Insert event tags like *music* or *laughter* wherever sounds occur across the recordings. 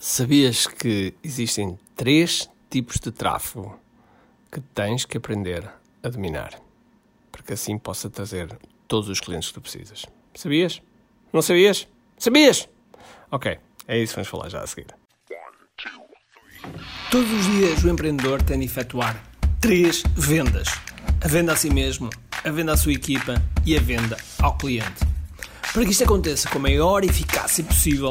Sabias que existem três tipos de tráfego que tens que aprender a dominar para que assim possa trazer todos os clientes que tu precisas? Sabias? Não sabias? Sabias? Ok, é isso que vamos falar já a seguir. Todos os dias o empreendedor tem de efetuar três vendas: a venda a si mesmo, a venda à sua equipa e a venda ao cliente. Para que isto aconteça com a maior eficácia possível,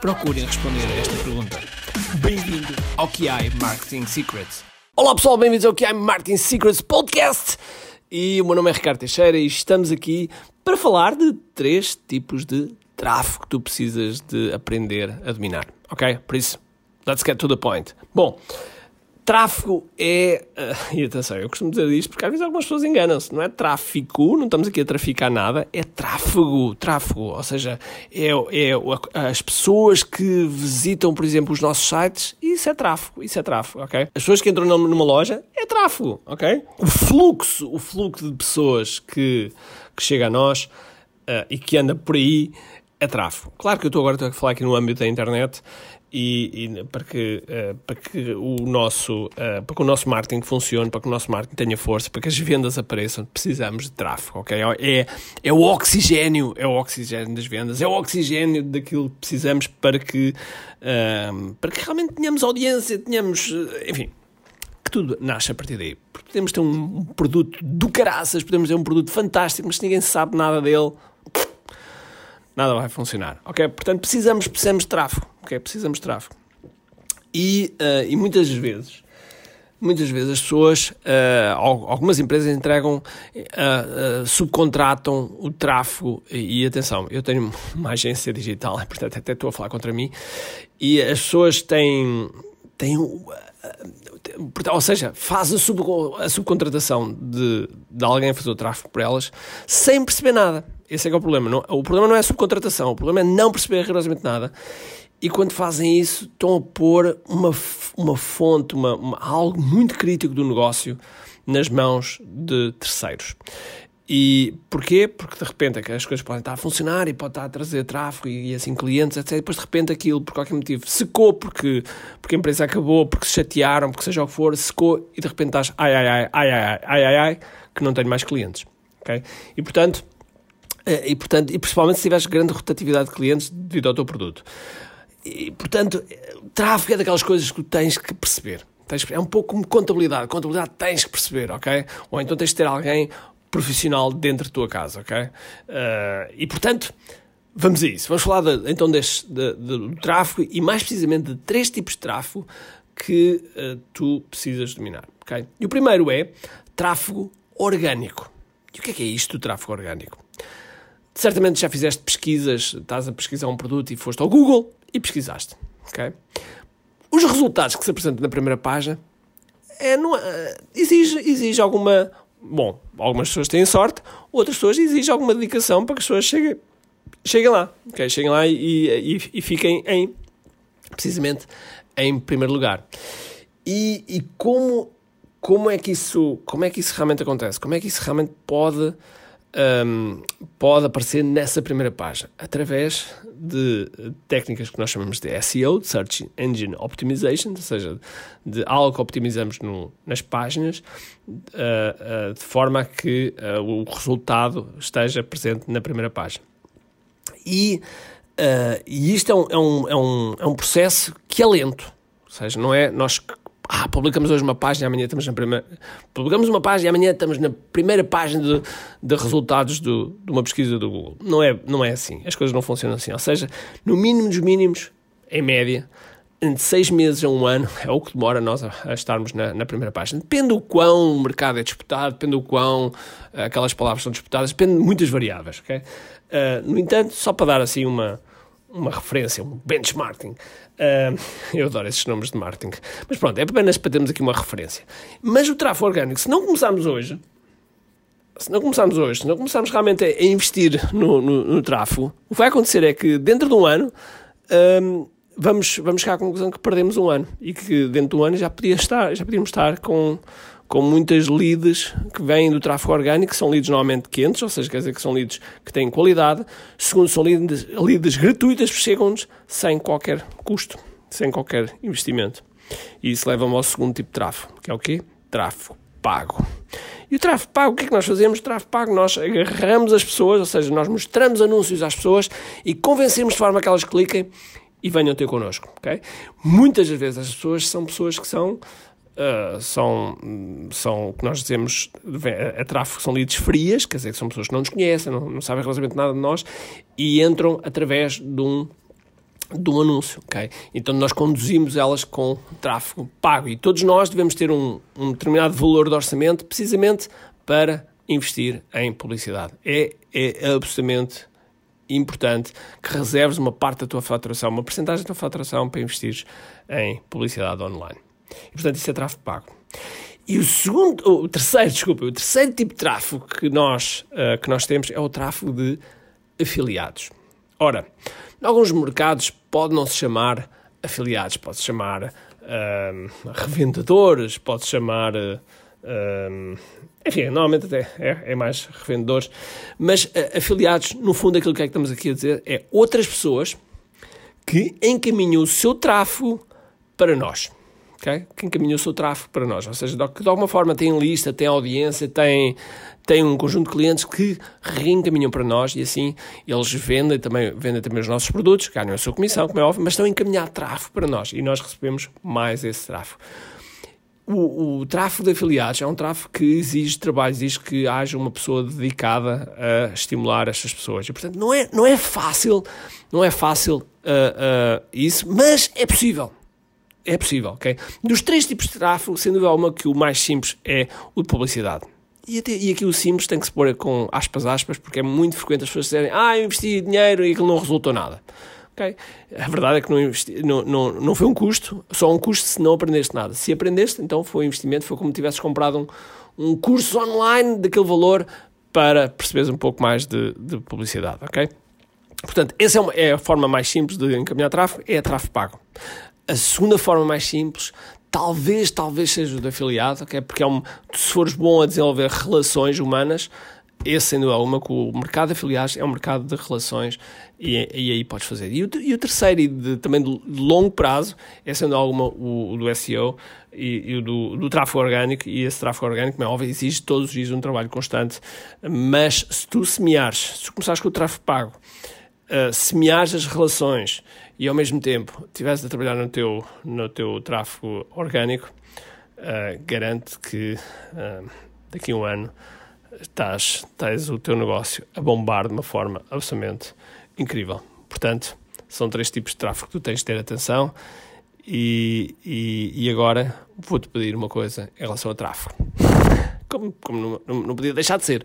procurem responder a esta pergunta. Bem-vindo ao QI Marketing Secrets. Olá pessoal, bem-vindos ao QI Marketing Secrets Podcast. E o meu nome é Ricardo Teixeira e estamos aqui para falar de três tipos de tráfego que tu precisas de aprender a dominar, ok? Por isso, let's get to the point. Bom, Tráfego é. Uh, *laughs* e atenção, eu costumo dizer isto porque às vezes algumas pessoas enganam-se. Não é tráfico, não estamos aqui a traficar nada, é tráfego. Tráfego, ou seja, é, é as pessoas que visitam, por exemplo, os nossos sites, isso é tráfego, isso é tráfego, ok? As pessoas que entram numa loja é tráfego, ok? O fluxo, o fluxo de pessoas que, que chega a nós uh, e que anda por aí é tráfego. Claro que eu estou agora a falar aqui no âmbito da internet e, e para, que, uh, para que o nosso uh, para que o nosso marketing funcione, para que o nosso marketing tenha força, para que as vendas apareçam, precisamos de tráfego, ok? É, é o oxigênio, é o oxigênio das vendas, é o oxigênio daquilo que precisamos para que, uh, para que realmente tenhamos audiência, tenhamos, enfim, que tudo nasce a partir daí. Podemos ter um produto do caraças, podemos ter um produto fantástico, mas ninguém sabe nada dele, nada vai funcionar, ok? Portanto, precisamos, precisamos de tráfego, ok? Precisamos de tráfego. E, uh, e muitas vezes, muitas vezes as pessoas, uh, algumas empresas entregam, uh, subcontratam o tráfego e, e, atenção, eu tenho *laughs* uma agência digital, *laughs* portanto até estou a falar contra mim, e as pessoas têm, têm ou seja, faz a, sub, a subcontratação de, de alguém fazer o tráfego por elas sem perceber nada. Esse é, é o problema. Não, o problema não é a subcontratação, o problema é não perceber rigorosamente nada. E quando fazem isso, estão a pôr uma, uma fonte, uma, uma, algo muito crítico do negócio nas mãos de terceiros. E porquê? Porque de repente as coisas podem estar a funcionar e pode estar a trazer tráfego e, e assim clientes, etc. E depois de repente aquilo, por qualquer motivo, secou porque, porque a empresa acabou, porque se chatearam, porque seja o que for, secou e de repente estás ai, ai, ai, ai, ai, ai, ai, ai, que não tenho mais clientes. Okay? E portanto, e, portanto, e principalmente se tiveres grande rotatividade de clientes devido ao teu produto. E, portanto, tráfego é daquelas coisas que tens que perceber. É um pouco como contabilidade. Contabilidade tens que perceber, ok? Ou então tens de ter alguém profissional dentro da tua casa, ok? Uh, e portanto, vamos a isso. Vamos falar de, então deste, de, de, do tráfego e mais precisamente de três tipos de tráfego que uh, tu precisas dominar, ok? E o primeiro é tráfego orgânico. E o que é que é isto do tráfego orgânico? Certamente já fizeste pesquisas, estás a pesquisar um produto e foste ao Google e pesquisaste, ok? Os resultados que se apresentam na primeira página é, não, é, exige, exige alguma Bom, algumas pessoas têm sorte, outras pessoas exigem alguma dedicação para que as pessoas cheguem, cheguem lá, okay? cheguem lá e, e, e fiquem em, precisamente em primeiro lugar. E, e, como, como, é que isso, como é que isso realmente acontece? Como é que isso realmente pode um, pode aparecer nessa primeira página através de técnicas que nós chamamos de SEO, Search Engine Optimization, ou seja, de algo que optimizamos no, nas páginas, uh, uh, de forma a que uh, o resultado esteja presente na primeira página. E, e isto é um, é, um, é, um, é um processo que é lento, ou seja, não é nós ah, publicamos hoje uma página, amanhã estamos na primeira. Publicamos uma página amanhã estamos na primeira página de, de resultados do, de uma pesquisa do Google. Não é, não é assim. As coisas não funcionam assim. Ou seja, no mínimo dos mínimos, em média, entre seis meses a um ano *laughs* é o que demora nós a, a estarmos na, na, primeira página. Depende do quão o mercado é disputado, depende do quão uh, aquelas palavras são disputadas, depende de muitas variáveis. Okay? Uh, no entanto, só para dar assim uma uma referência, um benchmarking. Uh, *laughs* eu adoro esses nomes de marketing. Mas pronto, é apenas para termos aqui uma referência. Mas o tráfego orgânico, se não começarmos hoje, se não começarmos hoje, se não começarmos realmente a investir no, no, no tráfego, o que vai acontecer é que dentro de um ano um, vamos, vamos chegar à conclusão que perdemos um ano e que dentro de um ano já, podia estar, já podíamos estar com, com muitas leads que vêm do tráfego orgânico, que são leads normalmente quentes, ou seja, quer dizer que são leads que têm qualidade. Segundo, são leads, leads gratuitas chegam-nos sem qualquer custo, sem qualquer investimento. E isso leva-me ao segundo tipo de tráfego, que é o quê? Tráfego pago. E o tráfego pago, o que é que nós fazemos? O tráfego pago, nós agarramos as pessoas, ou seja, nós mostramos anúncios às pessoas e convencemos de forma que elas cliquem e venham ter connosco, ok? Muitas das vezes as pessoas são pessoas que são Uh, são, são o que nós dizemos a, tráfego, são leads frias, quer dizer, que são pessoas que não nos conhecem, não, não sabem relativamente nada de nós e entram através de um de um anúncio, ok? Então nós conduzimos elas com tráfego pago e todos nós devemos ter um, um determinado valor de orçamento precisamente para investir em publicidade. É, é absolutamente importante que reserves uma parte da tua faturação, uma porcentagem da tua faturação para investir em publicidade online. E, portanto, isso é tráfego pago. E o segundo, o terceiro, desculpa, o terceiro tipo de tráfego que nós, uh, que nós temos é o tráfego de afiliados. Ora, em alguns mercados pode não se chamar afiliados, pode-se chamar uh, revendedores, pode-se chamar. Uh, enfim, normalmente até é, é, mais revendedores, mas uh, afiliados, no fundo, aquilo que, é que estamos aqui a dizer é outras pessoas que encaminham o seu tráfego para nós okay? que encaminha o seu tráfego para nós. Ou seja, de alguma forma tem lista, tem audiência, tem, tem um conjunto de clientes que reencaminham para nós e assim eles vendem também, vendem também os nossos produtos, ganham a sua comissão, como é óbvio, mas estão a encaminhar tráfego para nós e nós recebemos mais esse tráfego. O, o, tráfego de afiliados é um tráfego que exige trabalho, exige que haja uma pessoa dedicada a estimular estas pessoas. E, portanto, não é, não é fácil, não é fácil uh, uh, isso, mas é possível é possível, ok? Dos três tipos de tráfego, sem dúvida alguma que o mais simples é o de publicidade. E, até, e aqui o simples tem que se pôr com aspas, aspas, porque é muito frequente as pessoas dizerem ah, eu investi dinheiro e aquilo não resultou nada. Okay? A verdade é que não, investi, não, não, não foi um custo, só um custo se não aprendeste nada. Se aprendeste, então foi um investimento, foi como se tivesses comprado um, um curso online daquele valor para perceberes um pouco mais de, de publicidade, ok? Portanto, essa é, uma, é, a forma mais simples de encaminhar tráfego, é a tráfego pago. A segunda forma mais simples, talvez, talvez seja o de afiliado, okay? porque é um, se fores bom a desenvolver relações humanas, esse, dúvida alguma, que o mercado de afiliados é um mercado de relações e, e aí podes fazer. E o, e o terceiro, e de, também de longo prazo, é, sendo alguma, o, o do SEO e, e, o do, do tráfego orgânico. E esse tráfego orgânico, é óbvio, exige todos os dias um trabalho constante. Mas se tu semeares, se tu começares com o tráfego pago, uh, semeares as relações e ao mesmo tempo estiveres a trabalhar no teu, no teu tráfego orgânico, uh, que uh, daqui a um ano estás, estás o teu negócio a bombar de uma forma absolutamente incrível. Portanto, são três tipos de tráfego que tu tens de ter atenção. E, e, e agora vou-te pedir uma coisa em relação ao tráfego. Como, como não, não podia deixar de ser.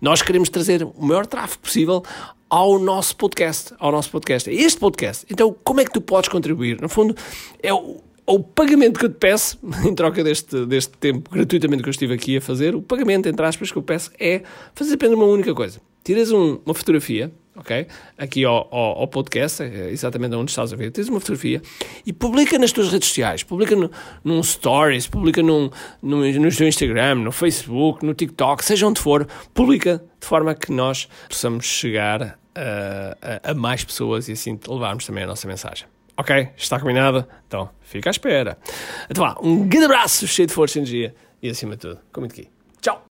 Nós queremos trazer o maior tráfego possível ao nosso podcast, ao nosso podcast, este podcast. Então, como é que tu podes contribuir? No fundo, é o, é o pagamento que eu te peço, *laughs* em troca deste, deste tempo gratuitamente que eu estive aqui a fazer, o pagamento, entre aspas, que eu peço é fazer apenas uma única coisa. Tiras um, uma fotografia, ok? Aqui ao, ao, ao, podcast, é exatamente onde estás a ver, tens uma fotografia e publica nas tuas redes sociais, publica no, num stories, publica num, no, no teu Instagram, no Facebook, no TikTok, seja onde for, publica de forma que nós possamos chegar a, a, a mais pessoas e assim levarmos também a nossa mensagem. Ok? Está combinado? Então, fica à espera. Então vá, um grande abraço, cheio de força e energia e acima de tudo, com muito aqui. Tchau!